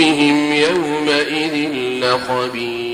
بهم يومئذ لخبير.